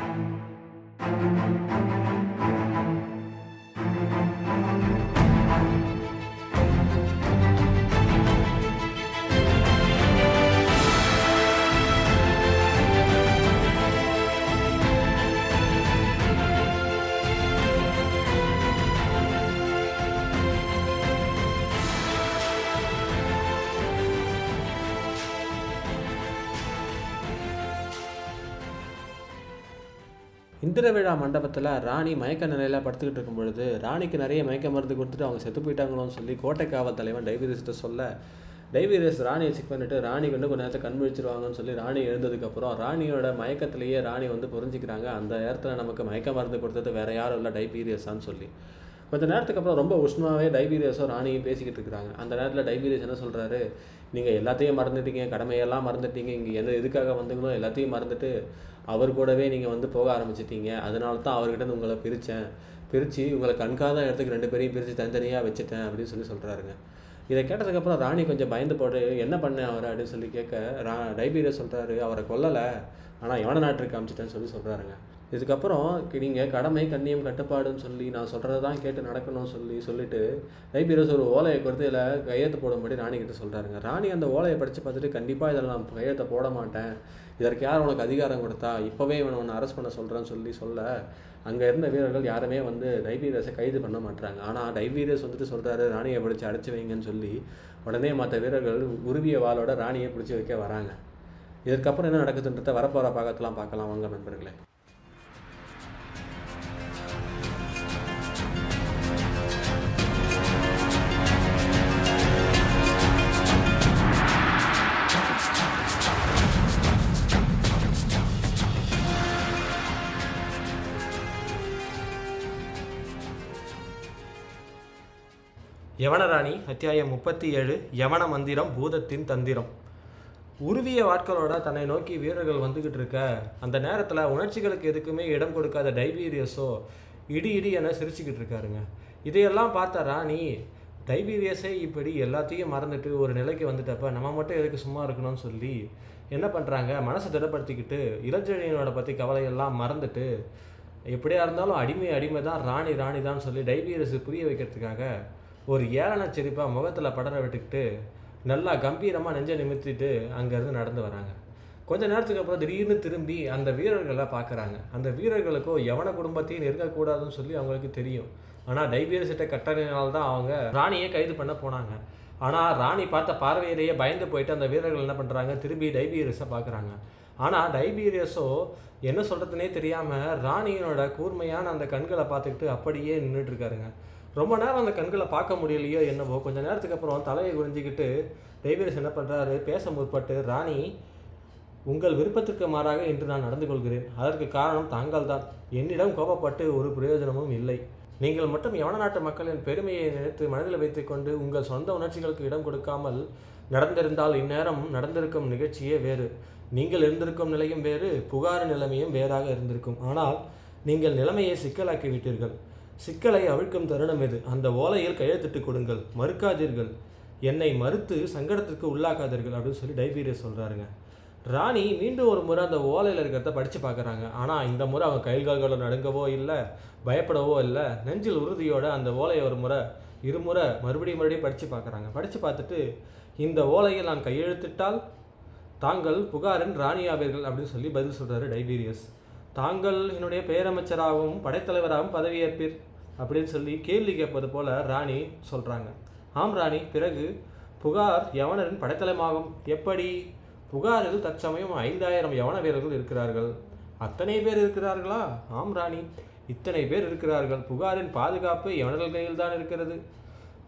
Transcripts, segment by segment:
Thank you. இந்திர விழா மண்டபத்தில் ராணி மயக்க நிலையில் படுத்துக்கிட்டு இருக்கும் பொழுது ராணிக்கு நிறைய மயக்க மருந்து கொடுத்துட்டு அவங்க செத்து போயிட்டாங்களோன்னு சொல்லி கோட்டை காவல் தலைவன் டைவீரியஸ்கிட்ட சொல்ல டைவீரியஸ் ராணியை செக் பண்ணிட்டு ராணி வந்து கொஞ்ச நேரத்தை கண் விழிச்சிருவாங்கன்னு சொல்லி ராணி எழுந்ததுக்கப்புறம் ராணியோட மயக்கத்திலேயே ராணி வந்து புரிஞ்சுக்கிறாங்க அந்த நேரத்தில் நமக்கு மயக்க மருந்து கொடுத்தது வேற யாரும் இல்லை டைபீரியஸான்னு சொல்லி. கொஞ்ச நேரத்துக்கு அப்புறம் ரொம்ப உஷ்ணமாகவே டைபீரியஸோ ராணியும் பேசிக்கிட்டு இருக்கிறாங்க. அந்த நேரத்தில் டைபீரியஸ் என்ன சொல்கிறாரு நீங்கள் எல்லாத்தையும் மறந்துட்டீங்க கடமையெல்லாம் மறந்துட்டீங்க இங்கே எந்த எதுக்காக வந்தீங்களோ எல்லாத்தையும் மறந்துட்டு அவர் கூடவே நீங்கள் வந்து போக ஆரம்பிச்சிட்டீங்க. அதனால தான் அவர்கிட்ட உங்களை பிரித்தேன் பிரித்து உங்களை கண்காத இடத்துக்கு ரெண்டு பேரையும் பிரித்து தனித்தனியாக வச்சுட்டேன் அப்படின்னு சொல்லி சொல்கிறாருங்க இதை கேட்டதுக்கப்புறம் ராணி கொஞ்சம் பயந்து போட்டு என்ன பண்ணேன் அவர்? அப்படின்னு சொல்லி கேட்க ரா டைபீரியஸ் சொல்கிறாரு அவரை கொல்லலை. ஆனால் எவன நாட்டுக்கு காமிச்சிட்டேன்னு சொல்லி சொல்கிறாருங்க இதுக்கப்புறம் நீங்கள் கடமை கண்ணியம் கட்டுப்பாடுன்னு சொல்லி நான் சொல்கிறத தான் கேட்டு நடக்கணும்னு சொல்லி சொல்லிட்டு டைபீரியஸ் ஒரு ஓலையை கொடுத்து இதில் கையெழுத்து போடும்படி ராணி கிட்டே சொல்கிறாருங்க ராணி அந்த ஓலையை படித்து பார்த்துட்டு கண்டிப்பாக இதில் நான் கையெழுத்தை போட மாட்டேன். இதற்கு யார் உனக்கு அதிகாரம் கொடுத்தா? இப்போவே இவனை உன்னை அரெஸ்ட் பண்ண சொல்கிறேன்னு சொல்லி சொல்ல அங்கே இருந்த வீரர்கள் யாருமே வந்து டைபீரியஸை கைது பண்ண மாட்டாங்க ஆனால் டைபீரியஸ் வந்துட்டு சொல்கிறாரு ராணியை பிடிச்சி அடைச்சி வைங்கன்னு சொல்லி உடனே மற்ற வீரர்கள் உருவிய வாளோட ராணியை பிடிச்சி வைக்க வராங்க. இதற்கப்புறம் என்ன நடக்குதுன்றத வரப்போகிற பாகத்தெலாம் பார்க்கலாம். வாங்க நண்பர்களே. யவனராணி அத்தியாயம் முப்பத்தி ஏழு யவன மந்திரம் பூதத்தின் தந்திரம். உருவிய வாட்களோட தன்னை நோக்கி வீரர்கள் வந்துக்கிட்டு இருக்க அந்த நேரத்தில் உணர்ச்சிகளுக்கு எதுக்குமே இடம் கொடுக்காத டைபீரியஸோ இடி இடி என சிரிச்சுக்கிட்டு இருக்காருங்க. இதையெல்லாம் பார்த்த ராணி டைபீரியஸே இப்படி எல்லாத்தையும் மறந்துட்டு ஒரு நிலைக்கு வந்துட்டப்ப நம்ம மட்டும் எதுக்கு சும்மா இருக்கணும்னு சொல்லி என்ன பண்ணுறாங்க மனசை திடப்படுத்திக்கிட்டு இளஞ்செழியனோட பற்றி கவலையெல்லாம் மறந்துட்டு எப்படியா இருந்தாலும் அடிமை அடிமை தான் ராணி ராணி தான் சொல்லி டைபீரியஸு புரிய வைக்கிறதுக்காக ஒரு ஏளன சிரிப்பாக முகத்தில் படர விட்டுக்கிட்டு நல்லா கம்பீரமாக நெஞ்சை நிமித்திட்டு அங்கேருந்து நடந்து வராங்க. கொஞ்ச நேரத்துக்கு அப்புறம் திடீர்னு திரும்பி அந்த வீரர்களை பார்க்குறாங்க அந்த வீரர்களுக்கோ எவன குடும்பத்தையும் நெருங்கக்கூடாதுன்னு சொல்லி அவங்களுக்கு தெரியும். ஆனால் டைபீரியஸிட்ட கட்டணினால் தான் அவங்க ராணியை கைது பண்ண போனாங்க. ஆனால் ராணி பார்த்த பார்வையிலேயே பயந்து போயிட்டு அந்த வீரர்கள் என்ன பண்ணுறாங்க திரும்பி டைபீரியஸை பார்க்குறாங்க ஆனால் டைபீரியஸோ என்ன சொல்கிறதுனே தெரியாமல் ராணியினோட கூர்மையான அந்த கண்களை பார்த்துக்கிட்டு அப்படியே நின்றுட்டு இருக்காருங்க. ரொம்ப நேரம் அந்த கண்களை பார்க்க முடியலையோ என்னவோ கொஞ்ச நேரத்துக்கு அப்புறம் தலையை குறிஞ்சிக்கிட்டு தெய்வரசு என்ன பண்ணுறாரு பேச முற்பட்டு ராணி உங்கள் விருப்பத்திற்கு மாறாக இன்று நான் நடந்து கொள்கிறேன். அதற்கு காரணம் தாங்கள் தான் என்னிடம் கோபப்பட்டு ஒரு பிரயோஜனமும் இல்லை. நீங்கள் மட்டும் யவன நாட்டு மக்களின் பெருமையை நினைத்து மனதில் வைத்துக்கொண்டு உங்கள் சொந்த உணர்ச்சிகளுக்கு இடம் கொடுக்காமல் நடந்திருந்தால் இந்நேரம் நடந்திருக்கும் நிகழ்ச்சியே வேறு. நீங்கள் இருந்திருக்கும் நிலையும் வேறு. புகார் நிலைமையும் வேறாக இருந்திருக்கும். ஆனால் நீங்கள் நிலைமையை சிக்கலாக்கி விட்டீர்கள். சிக்கலை அவிழ்க்கும் தருணம் இது அந்த ஓலையில் கையெழுத்திட்டு கொடுங்கள். மறுக்காதீர்கள். என்னை மறுத்து சங்கடத்திற்கு உள்ளாக்காதீர்கள் அப்படின்னு சொல்லி டைபீரியஸ் சொல்கிறாருங்க ராணி மீண்டும் ஒரு முறை அந்த ஓலையில் இருக்கிறத படித்து பார்க்குறாங்க. ஆனால் இந்த முறை அவங்க கைகால்களை நடுங்கவோ இல்லை பயப்படவோ இல்லை நெஞ்சில் உறுதியோடு அந்த ஓலையை ஒரு முறை இருமுறை மறுபடியும் மறுபடியும் படித்து பார்க்குறாங்க. படித்து பார்த்துட்டு இந்த ஓலையில் நான் கையெழுத்திட்டால் தாங்கள் புகாரின் ராணியாவீர்கள் அப்படின்னு சொல்லி பதில் சொல்கிறாரு டைபீரியஸ். தாங்கள் என்னுடைய பேரமைச்சராகவும் படைத்தலைவராகவும் பதவியேற்பீர். அப்படின்னு சொல்லி கேள்வி கேட்பது போல ராணி சொல்கிறாங்க ஆம் ராணி பிறகு புகார் யவனரின் படைத்தலமாகும். எப்படி? புகாரில் தற்சமயம் ஐந்தாயிரம் யவன வீரர்கள் இருக்கிறார்கள். அத்தனை பேர் இருக்கிறார்களா? ஆம் ராணி இத்தனை பேர் இருக்கிறார்கள். புகாரின் பாதுகாப்பு யவனர்கள் கையில் தான் இருக்கிறது.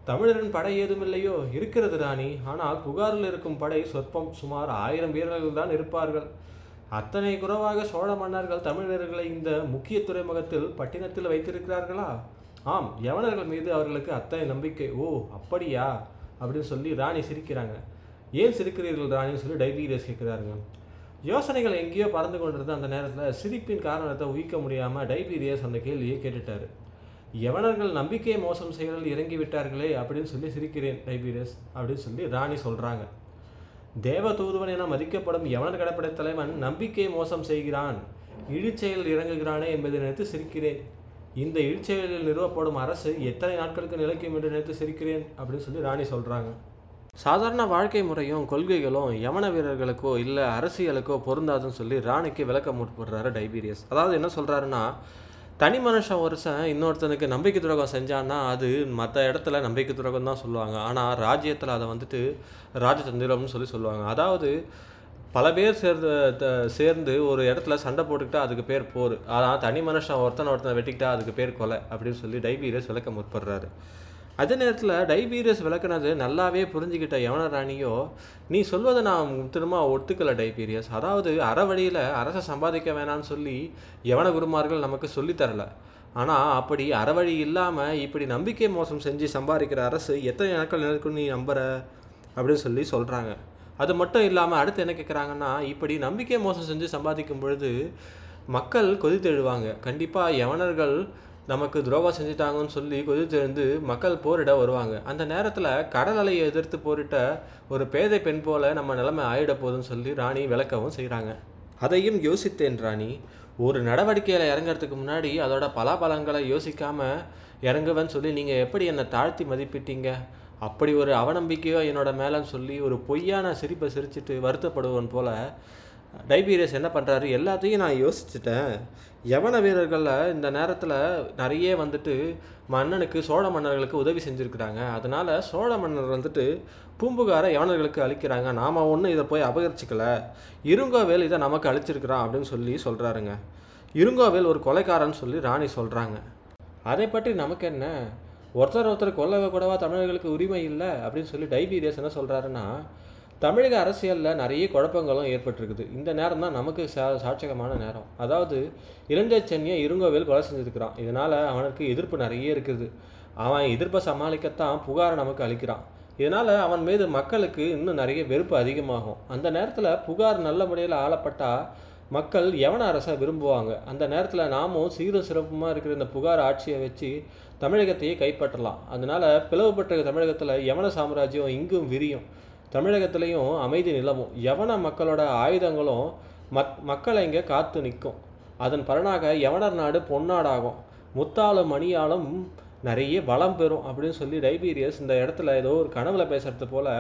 தமிழரின் படை ஏதுமில்லையோ இருக்கிறது ராணி. ஆனால் புகாரில் இருக்கும் படை சொற்பம் சுமார் ஆயிரம் வீரர்கள் தான் இருப்பார்கள். அத்தனை குறைவாக சோழ மன்னர்கள் தமிழர்களை இந்த முக்கிய துறைமுகத்தில் பட்டினத்தில் வைத்திருக்கிறார்களா? ஆம் யவனர்கள் மீது அவர்களுக்கு அத்தனை நம்பிக்கை. ஓ அப்படியா? அப்படின்னு சொல்லி ராணி சிரிக்கிறாங்க. ஏன் சிரிக்கிறீர்கள் ராணின்னு சொல்லி டைபீரியஸ் கேட்குறாருங்க. யோசனைகள் எங்கேயோ பறந்து கொண்டிருந்த அந்த நேரத்தில் சிரிப்பின் காரணத்தை ஊகிக்க முடியாமல் டைபீரியஸ் அந்த கேள்வியை கேட்டுட்டார். யவனர்கள் நம்பிக்கை மோசம் செயலில் இறங்கி விட்டார்களே அப்படின்னு சொல்லி சிரிக்கிறேன் டைபீரியஸ் அப்படின்னு சொல்லி ராணி சொல்கிறாங்க தேவ தூதுவன் என மதிக்கப்படும் யவனர் கடப்படை தலைவன் நம்பிக்கை மோசம் செய்கிறான். இழிச்செயல் இறங்குகிறானே என்பதை நினைத்து சிரிக்கிறேன். இந்த இழிச்செயலில் நிறுவப்படும் அரசு எத்தனை நாட்களுக்கு நிலைக்கும் என்று நினைத்து சிரிக்கிறேன் அப்படின்னு சொல்லி ராணி சொல்கிறாங்க சாதாரண வாழ்க்கை முறையும் கொள்கைகளும் யமன வீரர்களுக்கோ இல்லை அரசியலுக்கோ பொருந்தாதுன்னு சொல்லி ராணிக்கு விளக்கம் முற்படுறாரு டைபீரியஸ். அதாவது என்ன சொல்கிறாருன்னா தனி மனுஷன் ஒருசன் இன்னொருத்தனுக்கு நம்பிக்கை துரோகம் செஞ்சான்னா அது மற்ற இடத்துல நம்பிக்கை துரோகம் தான் சொல்லுவாங்க. ஆனால் ராஜ்யத்தில் அதை வந்துட்டு ராஜதந்திரம்னு சொல்லி சொல்லுவாங்க. அதாவது பல பேர் சேர்ந்து சேர்ந்து ஒரு இடத்துல சண்டை போட்டுக்கிட்டா அதுக்கு பேர் போர். ஆனால் தனி மனுஷன் ஒருத்தனை ஒருத்தனை வெட்டிக்கிட்டா அதுக்கு பேர் கொலை அப்படின்னு சொல்லி டைபீரியஸ் விளக்க முற்படுறாரு. அதே நேரத்தில் டைபீரியஸ் விளக்குனது நல்லாவே புரிஞ்சுக்கிட்ட யவன ராணியோ நீ சொல்வதை நான் திரும்ப ஒத்துக்கலை டைபீரியஸ் அதாவது அறவழியில் அரசை சம்பாதிக்க வேணாம்னு சொல்லி யவன குருமார்கள் நமக்கு சொல்லித்தரல ஆனால் அப்படி அறவழி இல்லாமல் இப்படி நம்பிக்கை மோசம் செஞ்சு சம்பாதிக்கிற அரசு எத்தனை நாட்கள் நிலக்கும் நீ நம்புற? அப்படின்னு சொல்லி சொல்கிறாங்க அது மட்டும் இல்லாமல் அடுத்து என்ன கேட்குறாங்கன்னா இப்படி நம்பிக்கை மோசம் செஞ்சு சம்பாதிக்கும் பொழுது மக்கள் கொதித்தெழுவாங்க கண்டிப்பாக யவனர்கள் நமக்கு துரோகம் செஞ்சுட்டாங்கன்னு சொல்லி கொதித்தெழுந்து மக்கள் போரிட வருவாங்க. அந்த நேரத்தில் கடல் அலையை எதிர்த்து போரிட்ட ஒரு பேதை பெண் போல நம்ம நிலைமை ஆயிட போகுதுன்னு சொல்லி ராணி விளக்கவும் செய்கிறாங்க அதையும் யோசித்தேன் ராணி. ஒரு நடவடிக்கையில் இறங்குறதுக்கு முன்னாடி அதோட பலாபலங்களை யோசிக்காமல் இறங்குவேன்னு சொல்லி நீங்கள் எப்படி என்னை தாழ்த்தி மதிப்பிட்டீங்க? அப்படி ஒரு அவநம்பிக்கையோ என்னோட மேலேன்னு சொல்லி ஒரு பொய்யான சிரிப்பை சிரிச்சிட்டு வருத்தப்படுவன் போல் டைபீரியஸ் என்ன பண்ணுறாரு எல்லாத்தையும் நான் யோசிச்சுட்டேன். யவன வீரர்களில் இந்த நேரத்தில் நிறைய வந்துட்டு மன்னனுக்கு சோழ மன்னர்களுக்கு உதவி செஞ்சுருக்கிறாங்க. அதனால் சோழ மன்னர் வந்துட்டு பூம்புகாரை யவனர்களுக்கு அழிக்கிறாங்க நாம் ஒன்றும் இதை போய் அபகரிச்சிக்கல. இருங்கோவேல் இதை நமக்கு அழிச்சிருக்கிறான் அப்படின்னு சொல்லி சொல்கிறாருங்க இருங்கோவேல் ஒரு கொலைக்காரன்னு சொல்லி ராணி சொல்கிறாங்க அதை பற்றி நமக்கு என்ன? ஒருத்தர் ஒருத்தர் கொல்லவே கூடவா தமிழர்களுக்கு உரிமை இல்லை அப்படின்னு சொல்லி டைபீரியஸ் என்ன சொல்கிறாருன்னா தமிழக அரசியலில் நிறைய குழப்பங்களும் ஏற்பட்டிருக்குது. இந்த நேரம் தான் நமக்கு சா சாட்சகமான நேரம். அதாவது இலங்கை சென்னியை இருங்கோவேல் கொலை செஞ்சுருக்கிறான். இதனால் அவனுக்கு எதிர்ப்பு நிறைய இருக்குது. அவன் எதிர்ப்பை சமாளிக்கத்தான் புகாரை நமக்கு அளிக்கிறான். இதனால் அவன் மீது மக்களுக்கு இன்னும் நிறைய வெறுப்பு அதிகமாகும். அந்த நேரத்தில் புகார் நல்ல முறையில் ஆளப்பட்டால் மக்கள் யவன அரசை விரும்புவாங்க? அந்த நேரத்தில் நாமும் சீரும் சிறப்புமாக இருக்கிற இந்த புகார் ஆட்சியை வச்சு தமிழகத்தையே கைப்பற்றலாம். அதனால் பிளவுபட்ட தமிழகத்தில் யவன சாம்ராஜ்யம் இங்கும் விரியும். தமிழகத்திலையும் அமைதி நிலவும். யவன மக்களோட ஆயுதங்களும் மக் மக்களை இங்கே காத்து நிற்கும். அதன் பலனாக யவனர் நாடு பொன்னாடாகும். முத்தாலும் மணியாலும் நிறைய பலம் பெறும் அப்படின்னு சொல்லி டைபீரியஸ் இந்த இடத்துல ஏதோ ஒரு கனவுல பேசுறது போல்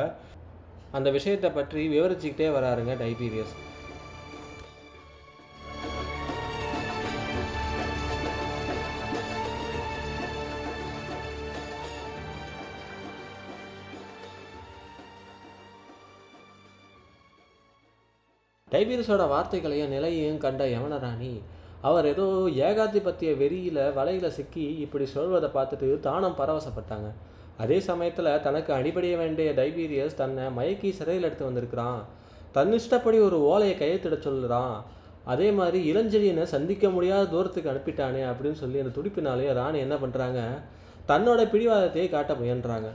அந்த விஷயத்தை பற்றி விவரிச்சுக்கிட்டே வராருங்க டைபீரியஸ். டைபீரியஸோட வார்த்தைகளையும் நிலையையும் கண்ட யமனராணி அவர் ஏதோ ஏகாதிபத்திய வெறியில வலையில சிக்கி இப்படி சொல்வதை பார்த்துட்டு தானும் பரவசப்பட்டாங்க. அதே சமயத்தில் தனக்கு அடிபடிய வேண்டிய டைபீரியஸ் தன்னை மயக்கி சிறையில் எடுத்து வந்திருக்கிறான். தன் இஷ்டப்படி ஒரு ஓலையை கையெழுத்திட சொல்லுறான். அதே மாதிரி இளஞ்செழியனை சந்திக்க முடியாத தூரத்துக்கு அனுப்பிட்டானே அப்படின்னு சொல்லி அந்த துடிப்பினாலே ராணி என்ன பண்ணுறாங்க தன்னோட பிடிவாதத்தையே காட்ட முயன்றாங்க.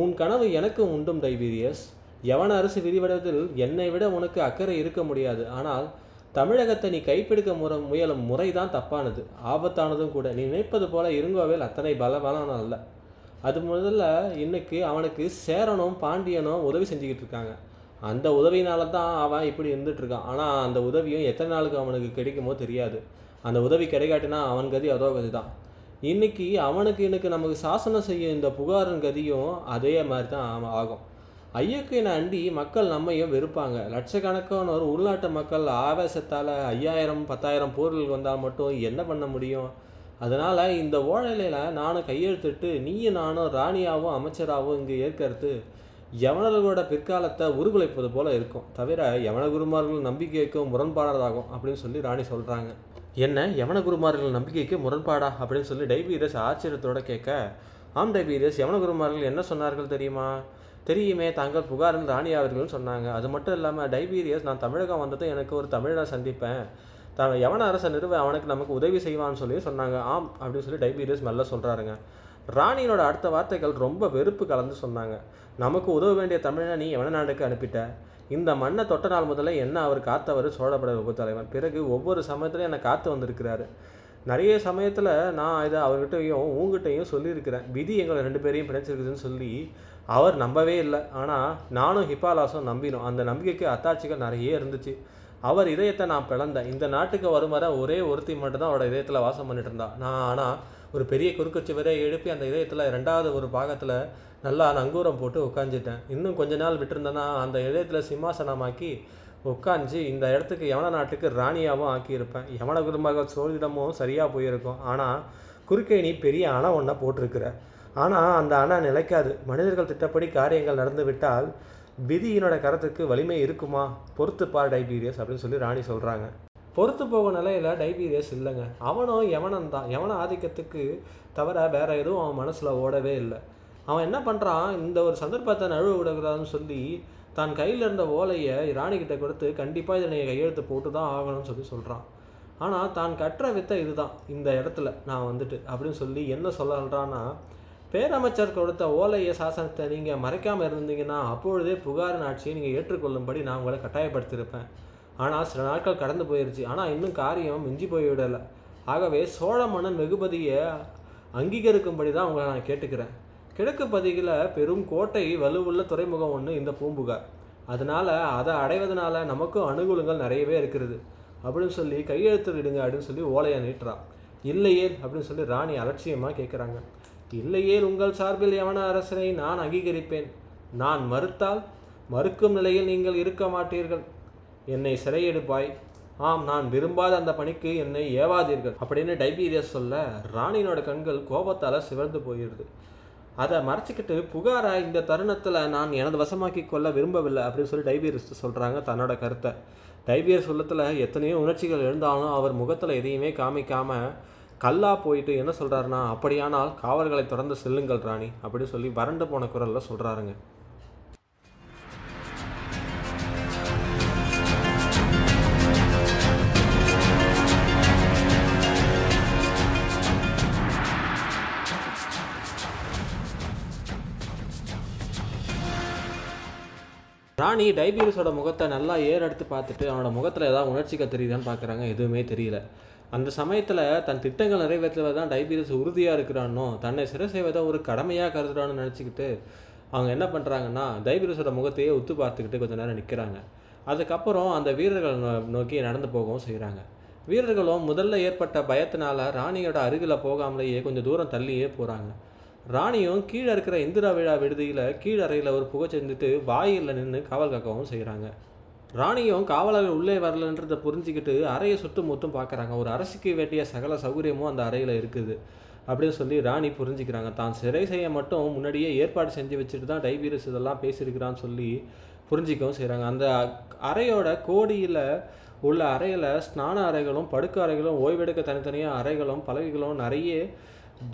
உன் கனவு எனக்கும் உண்டும் டைபீரியஸ். யவன அரசு விரிவடைவதில் என்னை விட உனக்கு அக்கறை இருக்க முடியாது. ஆனால் தமிழகத்தை நீ கைப்பிடிக்க முற முயலும் முறைதான் தப்பானது. ஆபத்தானதும் கூட. நீ நினைப்பது போல இருங்கோவேல் அத்தனை பலவான அல்ல. அது முதல்ல இன்னைக்கு அவனுக்கு சேரனும் பாண்டியனும் உதவி செஞ்சுக்கிட்டு இருக்காங்க. அந்த உதவினால தான் அவன் இப்படி இருந்துட்டு இருக்கான் ஆனால் அந்த உதவியும் எத்தனை நாளுக்கு அவனுக்கு கிடைக்குமோ தெரியாது. அந்த உதவி கிடைக்காட்டினா அவன் கதி அதோ கதி தான் இன்னைக்கு அவனுக்கு இன்னைக்கு நமக்கு சாசனம் செய்யும் இந்த புகாரின் கதியும் அதே மாதிரி தான் ஆகும். ஐயக்கின அண்டி மக்கள் நம்மையும் வெறுப்பாங்க. லட்சக்கணக்கானோர் உள்நாட்டு மக்கள் ஆவேசத்தால் ஐயாயிரம் பத்தாயிரம் போர்கள் வந்தால் மட்டும் என்ன பண்ண முடியும்? அதனால் இந்த ஓழலையில் நானும் கையெழுத்துட்டு நீயும் நானும் ராணியாகவும் அமைச்சராகவும் இங்கே ஏற்கிறது யவனர்களோட பிற்காலத்தை உருகுலைப்பது போல இருக்கும். தவிர யவன குருமார்கள் நம்பிக்கைக்கும் முரண்பாடாதாகும் அப்படின்னு சொல்லி ராணி சொல்கிறாங்க என்ன? யவன குருமார்கள் நம்பிக்கைக்கு முரண்பாடா? அப்படின்னு சொல்லி டைபீரியஸ் ஆச்சரியத்தோட கேட்க ஆம் டைபீரியஸ் யவன குருமார்கள் என்ன சொன்னார்கள் தெரியுமா? தெரியுமே தாங்கள் புகாரின் ராணி அவர்களும் சொன்னாங்க. அது மட்டும் இல்லாமல் டைபீரியஸ் நான் தமிழகம் வந்ததும் எனக்கு ஒரு தமிழனை சந்திப்பேன். த யவன அரசை நிறுவ அவனுக்கு நமக்கு உதவி செய்வான்னு சொல்லி சொன்னாங்க. ஆம் அப்படின்னு சொல்லி டைபீரியஸ் மெல்ல சொல்கிறாருங்க ராணியினோட அடுத்த வார்த்தைகள் ரொம்ப வெறுப்பு கலந்து சொன்னாங்க. நமக்கு உதவ வேண்டிய தமிழனை நீ எவன நாடுக்கு அனுப்பிட்ட. இந்த மண்ணை தொட்ட நாள் முதல்ல என்ன அவர் காத்தவர்? சோழப்பட உபத்தலைவன் பிறகு ஒவ்வொரு சமயத்துலையும் என்னை காத்து வந்திருக்கிறாரு. நிறைய சமயத்தில் நான் இதை அவர்கிட்டயும் உங்ககிட்டயும் சொல்லியிருக்கிறேன். விதி எங்களை ரெண்டு பேரையும் பிணைச்சிருக்குதுன்னு சொல்லி அவர் நம்பவே இல்லை. ஆனால் நானும் ஹிப்பாலாசும் நம்பினோம். அந்த நம்பிக்கைக்கு அத்தாட்சிகள் நிறைய இருந்துச்சு. அவர் இதயத்தை நான் பிளந்தேன். இந்த நாட்டுக்கு வரும் வர ஒரே ஒருத்தி மட்டும்தான் அவரோட இதயத்தில் வாசம் பண்ணிட்டு இருந்தா நான் ஆனால் ஒரு பெரிய குறுக்குச்சுவரை எழுப்பி அந்த இதயத்தில் ரெண்டாவது ஒரு பாகத்தில் நல்லா நங்கூரம் போட்டு உட்காந்துட்டேன் இன்னும் கொஞ்ச நாள் விட்டுருந்தேன்னா அந்த இதயத்தில் சிம்மாசனமாக்கி உட்காந்து இந்த இடத்துக்கு யவன நாட்டுக்கு ராணியாகவும் ஆக்கியிருப்பேன். யவன குடும்ப சோழிடமும் சரியாக போயிருக்கும். ஆனால் குறுக்கே நீ பெரிய அணை ஒன்றை போட்டிருக்கிற. ஆனால் அந்த அணை நிலைக்காது. மனிதர்கள் திட்டப்படி காரியங்கள் நடந்து விட்டால் விதியினோட கரத்துக்கு வலிமை இருக்குமா? பொறுத்து பார் டைபீரியஸ் அப்படின்னு சொல்லி ராணி சொல்கிறாங்க பொறுத்து போக நிலையில் டைபீரியஸ் இல்லைங்க. அவனும் யவனன் தான். யவன ஆதிக்கத்துக்கு தவிர வேற எதுவும் அவன் மனசில் ஓடவே இல்லை. அவன் என்ன பண்ணுறான் இந்த ஒரு சந்தர்ப்பத்தை நழுவ விடக்கூடாதுன்னு சொல்லி தான் கையில் இருந்த ஓலையை ராணிக்கிட்ட கொடுத்து கண்டிப்பாக இதனை நீங்கள் கையெழுத்து போட்டு தான் ஆகணும்னு சொல்லி சொல்கிறான் ஆனால் தான் கற்ற வித்தை இதுதான். இந்த இடத்துல நான் வந்துட்டு அப்படின்னு சொல்லி என்ன சொல்கிறான்னா பேரமைச்சர் கொடுத்த ஓலைய சாசனத்தை நீங்கள் மறைக்காமல் இருந்தீங்கன்னா அப்பொழுதே புகாரின் ஆட்சியை நீங்கள் ஏற்றுக்கொள்ளும்படி நான் உங்களை கட்டாயப்படுத்தியிருப்பேன். ஆனால் சில நாட்கள் கடந்து போயிருச்சு. ஆனால் இன்னும் காரியம் மிஞ்சி போய்விடலை ஆகவே சோழ மன்னன் வெகுபதியை அங்கீகரிக்கும்படி தான் உங்களை நான் கேட்டுக்கிறேன். கிழக்கு பகுதியில் பெரும் கோட்டை வலுவுள்ள துறைமுகம் ஒன்று இந்த பூம்புகார் அதனால் அதை அடைவதனால நமக்கும் அனுகூலங்கள் நிறையவே இருக்கிறது. அப்படின்னு சொல்லி கையெழுத்து விடுங்க அப்படின்னு சொல்லி ஓலையை நீட்டுறான். இல்லையே அப்படின்னு சொல்லி ராணி அலட்சியமாக கேட்குறாங்க இல்லையேல் உங்கள் சார்பில் யவன அரசனை நான் அங்கீகரிப்பேன். நான் மறுத்தால் மறுக்கும் நிலையில் நீங்கள் இருக்க மாட்டீர்கள். என்னை சிறையெடுப்பாய். ஆம் நான் விரும்பாத அந்த பணிக்கு என்னை ஏவாதீர்கள். அப்படின்னு டைபீரியஸ் சொல்ல ராணியினோட கண்கள் கோபத்தால் சிவந்து போயிடுது அதை மறைச்சிக்கிட்டு புகாரை இந்த தருணத்தில் நான் எனது வசமாக்கி கொள்ள விரும்பவில்லை அப்படின்னு சொல்லி டைபீரியஸ் சொல்கிறாங்க தன்னோட கருத்தை. டைபியர் சொல்லத்தில் எத்தனையோ உணர்ச்சிகள் எழுந்தாலும் அவர் முகத்தில் எதையுமே காமிக்காமல் கல்லா போயிட்டு என்ன சொல்கிறாருன்னா அப்படியானால் காவல்களை தொடர்ந்து செல்லுங்கள் ராணி அப்படின்னு சொல்லி வறண்டு போன குரலில் சொல்கிறாருங்க ராணி டைபீரியஸோட முகத்தை நல்லா ஏறெடுத்து பார்த்துட்டு அவனோட முகத்தில் ஏதாவது உணர்ச்சிக்க தெரியுதான்னு பார்க்குறாங்க. எதுவுமே தெரியல. அந்த சமயத்தில் தன் திட்டங்கள் நிறைவேற்றுவதில் தான் டைபீரியஸ் உறுதியாக இருக்கிறானோ தன்னை சிறை செய்வதை ஒரு கடமையாக கருதுறான்னு நினச்சிக்கிட்டு அவங்க என்ன பண்ணுறாங்கன்னா டைபீரியஸோட முகத்தையே உத்து பார்த்துக்கிட்டு கொஞ்சம் நேரம் நிற்கிறாங்க அதுக்கப்புறம் அந்த வீரர்கள் நோ- நோக்கி நடந்து போகவும் செய்கிறாங்க வீரர்களும் முதல்ல ஏற்பட்ட பயத்தினால ராணியோட அருகில் போகாமலேயே கொஞ்சம் தூரம் தள்ளியே போகிறாங்க ராணியும் கீழே இருக்கிற இந்திரா விழா விடுதியில் கீழ் அறையில் ஒரு புகை செஞ்சுட்டு வாயில் நின்று காவல் காக்கவும் செய்கிறாங்க ராணியும் காவலர்கள் உள்ளே வரலன்றதை புரிஞ்சுக்கிட்டு அறையை சுட்டு முத்தும் பார்க்குறாங்க ஒரு அரசுக்கு வேண்டிய சகல சௌகரியமும் அந்த அறையில் இருக்குது அப்படின்னு சொல்லி ராணி புரிஞ்சுக்கிறாங்க. தான் சிறை செய்ய மட்டும் முன்னாடியே ஏற்பாடு செஞ்சு வச்சுட்டு தான் டைவீரஸ் இதெல்லாம் பேசியிருக்கிறான்னு சொல்லி புரிஞ்சிக்கவும் செய்கிறாங்க அந்த அறையோட கோடியில் உள்ள அறையில் ஸ்நான அறைகளும் படுக்க அறைகளும் ஓய்வெடுக்க தனித்தனியாக அறைகளும் பலகைகளும் நிறைய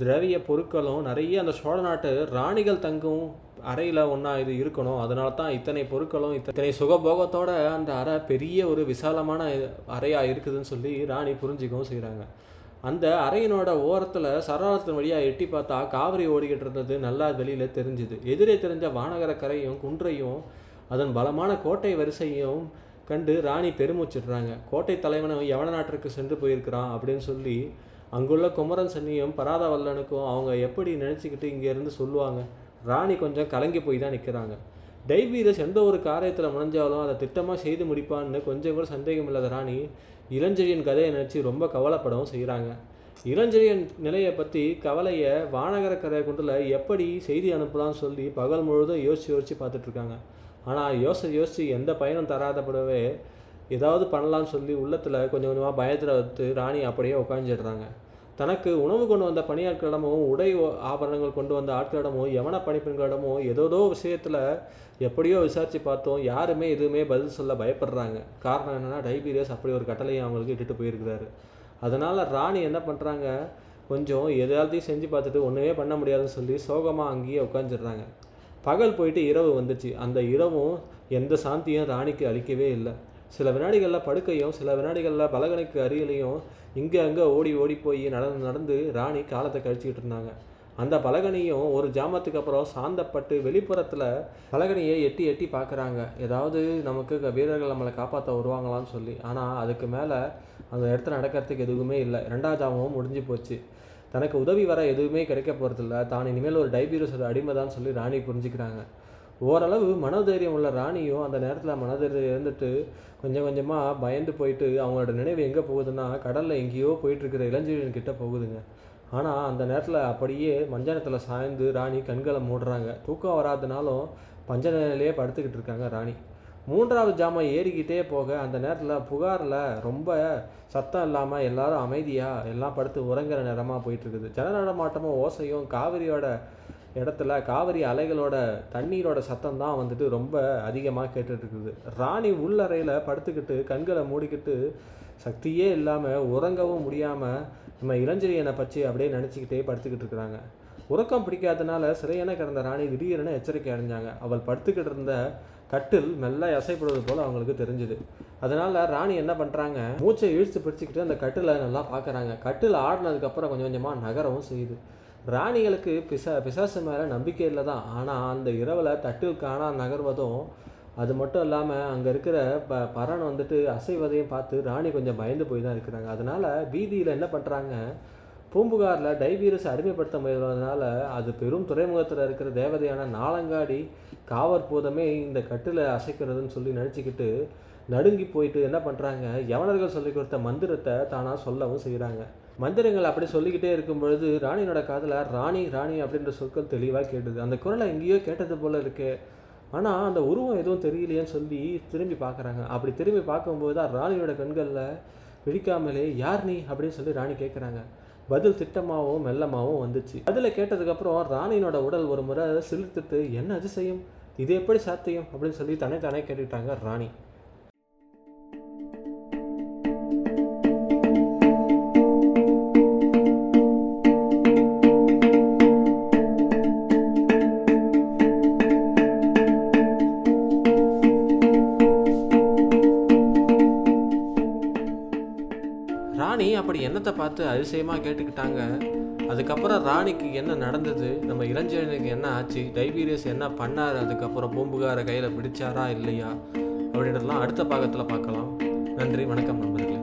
திரவிய பொருட்களும் நிறைய அந்த சோழ நாட்டு ராணிகள் தங்கும் அறையில் ஒன்றா இது இருக்கணும். அதனால தான் இத்தனை பொருட்களும் இத்தனை சுகபோகத்தோட அந்த அறை பெரிய ஒரு விசாலமான அறையாக இருக்குதுன்னு சொல்லி ராணி புரிஞ்சுக்கவும் செய்கிறாங்க அந்த அறையினோட ஓரத்தில் சரணத்தின் வழியாக எட்டி பார்த்தா காவிரி ஓடிக்கிட்டு இருந்தது நல்லா வெளியில் தெரிஞ்சுது. எதிரே தெரிஞ்ச வானகர கரையும் குன்றையும் அதன் பலமான கோட்டை வரிசையும் கண்டு ராணி பெருமூச்சிடுறாங்க. கோட்டை தலைவனும் எவன நாட்டிற்கு சென்று போயிருக்கிறான் அப்படின்னு சொல்லி அங்குள்ள குமரன் சன்னியும் பராத வல்லனுக்கும் அவங்க எப்படி நினச்சிக்கிட்டு இங்கேருந்து சொல்லுவாங்க? ராணி கொஞ்சம் கலங்கி போய் தான் நிற்கிறாங்க டைவீரஸ் எந்த ஒரு காரியத்தில் முனைஞ்சாலும் அதை திட்டமாக செய்து முடிப்பான்னு கொஞ்சம் கூட சந்தேகம் இல்லாத ராணி இளஞ்செழியன் கதையை நினச்சி ரொம்ப கவலைப்படவும் செய்கிறாங்க இளஞ்செழியன் நிலையை பற்றி கவலையை வானகர கரையை குண்டில் எப்படி செய்தி அனுப்பலாம்னு சொல்லி பகல் முழுதும் யோசித்து யோசித்து பார்த்துட்ருக்காங்க ஆனால் யோசித்து யோசித்து எந்த பயனும் தராதப்படவே ஏதாவது பண்ணலாம்னு சொல்லி உள்ளத்தில் கொஞ்சம் கொஞ்சமாக பயத்தில் வந்து ராணி அப்படியே உட்காந்துடுறாங்க தனக்கு உணவு கொண்டு வந்த பணியாட்களிடமும் உடை ஆபரணங்கள் கொண்டு வந்த ஆட்களிடமும் யமன பணிப்பெண்களிடமும் ஏதோதோ விஷயத்தில் எப்படியோ விசாரித்து பார்த்தோம் யாருமே எதுவுமே பதில் சொல்ல பயப்படுறாங்க. காரணம் என்னென்னா டைபீரியஸ் அப்படி ஒரு கட்டளையை அவங்களுக்கு இட்டுட்டு போயிருக்கிறாரு. அதனால் ராணி என்ன பண்ணுறாங்க கொஞ்சம் எதாத்தையும் செஞ்சு பார்த்துட்டு ஒன்றுமே பண்ண முடியாதுன்னு சொல்லி சோகமாக அங்கேயே உட்காந்துடுறாங்க பகல் போயிட்டு இரவு வந்துச்சு. அந்த இரவும் எந்த சாந்தியும் ராணிக்கு அளிக்கவே இல்லை. சில வினாடிகளில் படுக்கையும் சில வினாடிகளில் பலகனுக்கு அருகிலையும் இங்கே அங்கே ஓடி ஓடி போய் நடந்து நடந்து ராணி காலத்தை கழிச்சிக்கிட்டு இருந்தாங்க. அந்த பலகனியும் ஒரு ஜாமத்துக்கு அப்புறம் சாந்தப்பட்டு வெளிப்புறத்தில் பலகனியை எட்டி எட்டி பார்க்குறாங்க ஏதாவது நமக்கு வீரர்கள் நம்மளை காப்பாற்ற வருவாங்களான்னு சொல்லி. ஆனால் அதுக்கு மேலே அந்த இடத்துல நடக்கிறதுக்கு எதுவுமே இல்லை. ரெண்டாவது ஜாமமும் முடிஞ்சு போச்சு. தனக்கு உதவி வர எதுவுமே கிடைக்க போகிறதில்ல தான் இனிமேல் ஒரு டைபீரியஸோட அடிமை தான் சொல்லி ராணி புரிஞ்சுக்கிறாங்க. ஓரளவு மனோதைரியம் உள்ள ராணியும் அந்த நேரத்தில் மனதைரியம் இருந்துட்டு கொஞ்சம் கொஞ்சமாக பயந்து போயிட்டு அவங்களோட நினைவு எங்கே போகுதுன்னா கடலில் எங்கேயோ போயிட்டுருக்கிற இளஞ்செழியன் கிட்டே போகுதுங்க. ஆனால் அந்த நேரத்தில் அப்படியே மஞ்சனத்தில் சாய்ந்து ராணி கண்களை மூடுறாங்க. தூக்கம் வராதனாலும் பஞ்ச நிலையிலே படுத்துக்கிட்டு இருக்காங்க ராணி. மூன்றாவது ஜாமம் ஏறிக்கிட்டே போக அந்த நேரத்தில் புகாரில் ரொம்ப சத்தம் இல்லாமல் எல்லாரும் அமைதியாக எல்லாம் படுத்து உறங்குற நேரமாக போயிட்டுருக்குது. ஜன நடமாட்டமும் ஓசையும் காவிரியோட இடத்துல காவிரி அலைகளோட தண்ணீரோட சத்தம் தான் வந்துட்டு ரொம்ப அதிகமாக கேட்டுட்ருக்குது. ராணி உள்ளறையில் படுத்துக்கிட்டு கண்களை மூடிக்கிட்டு சக்தியே இல்லாமல் உறங்கவும் முடியாமல் நம்ம இளஞ்செழியனை பற்றி அப்படியே நினச்சிக்கிட்டே படுத்துக்கிட்டு இருக்கிறாங்க. உறக்கம் பிடிக்காதனால சிறையென கிடந்த ராணி திடீரென எச்சரிக்கை அடைஞ்சாங்க. அவள் படுத்துக்கிட்டு இருந்த கட்டில் மெல்ல அசைப்படுவது போல் அவங்களுக்கு தெரிஞ்சுது. அதனால் ராணி என்ன பண்ணுறாங்க மூச்சை இழுத்து பிடிச்சிக்கிட்டு அந்த கட்டிலை நல்லா பார்க்குறாங்க கட்டில் ஆடினதுக்கப்புறம் கொஞ்சம் கொஞ்சமாக நகரவும் செய்யுது. ராணிகளுக்கு பிசா பிசாசு மேலே நம்பிக்கை இல்லை தான் ஆனால் அந்த இரவில் தட்டில் காணா நகர்வதும் அது மட்டும் இல்லாமல் அங்கே இருக்கிற ப பறன் வந்துட்டு அசைவதையும் பார்த்து ராணி கொஞ்சம் பயந்து போய் தான் இருக்கிறாங்க. அதனால் வீதியில் என்ன பண்ணுறாங்க பூம்புகாரில் டைபீரஸ் அடிமைப்படுத்த முயல்வதனால அது பெரும் துறைமுகத்தில் இருக்கிற தேவதையான நாளங்காடி காவற் பூதமே இந்த கட்டில் அசைக்கிறதுன்னு சொல்லி நினச்சிக்கிட்டு நடுங்கி போயிட்டு என்ன பண்ணுறாங்க யவனர்கள் சொல்லி கொடுத்த மந்திரத்தை தானாக சொல்லவும் செய்கிறாங்க மந்திரங்கள் அப்படி சொல்லிக்கிட்டே இருக்கும் பொழுது ராணியோட காதில் ராணி ராணி அப்படின்ற சொற்கள் தெளிவாக கேட்டது. அந்த குரலை எங்கேயோ கேட்டது போல் இருக்கு. ஆனால் அந்த உருவம் எதுவும் தெரியலையேன்னு சொல்லி திரும்பி பார்க்குறாங்க. அப்படி திரும்பி பார்க்கும்போது தான் ராணியோட கண்களில் விழிக்காமலே யார் நீ? அப்படின்னு சொல்லி ராணி கேட்குறாங்க பதில் திட்டமாகவும் மெல்லமாகவும் வந்துச்சு. அதில் கேட்டதுக்கப்புறம் ராணியினோட உடல் ஒரு முறை சிலிர்த்துட்டு என்ன அதிசயம்? இது எப்படி சாத்தியம்? அப்படின்னு சொல்லி தனி தானே கேட்டுக்கிட்டாங்க ராணி. ராணி அப்படி என்னத்தை பார்த்து அதிசயமாக கேட்டுக்கிட்டாங்க. அதுக்கப்புறம் ராணிக்கு என்ன நடந்தது? நம்ம இளஞ்சனுக்கு என்ன ஆச்சு? டைபீரியஸ் என்ன பண்ணார்? அதுக்கப்புறம் பூம்புகார கையில் பிடிச்சாரா இல்லையா? அப்படின்றதெல்லாம் அடுத்த பாகத்தில் பார்க்கலாம். நன்றி வணக்கம் நண்பர்களே.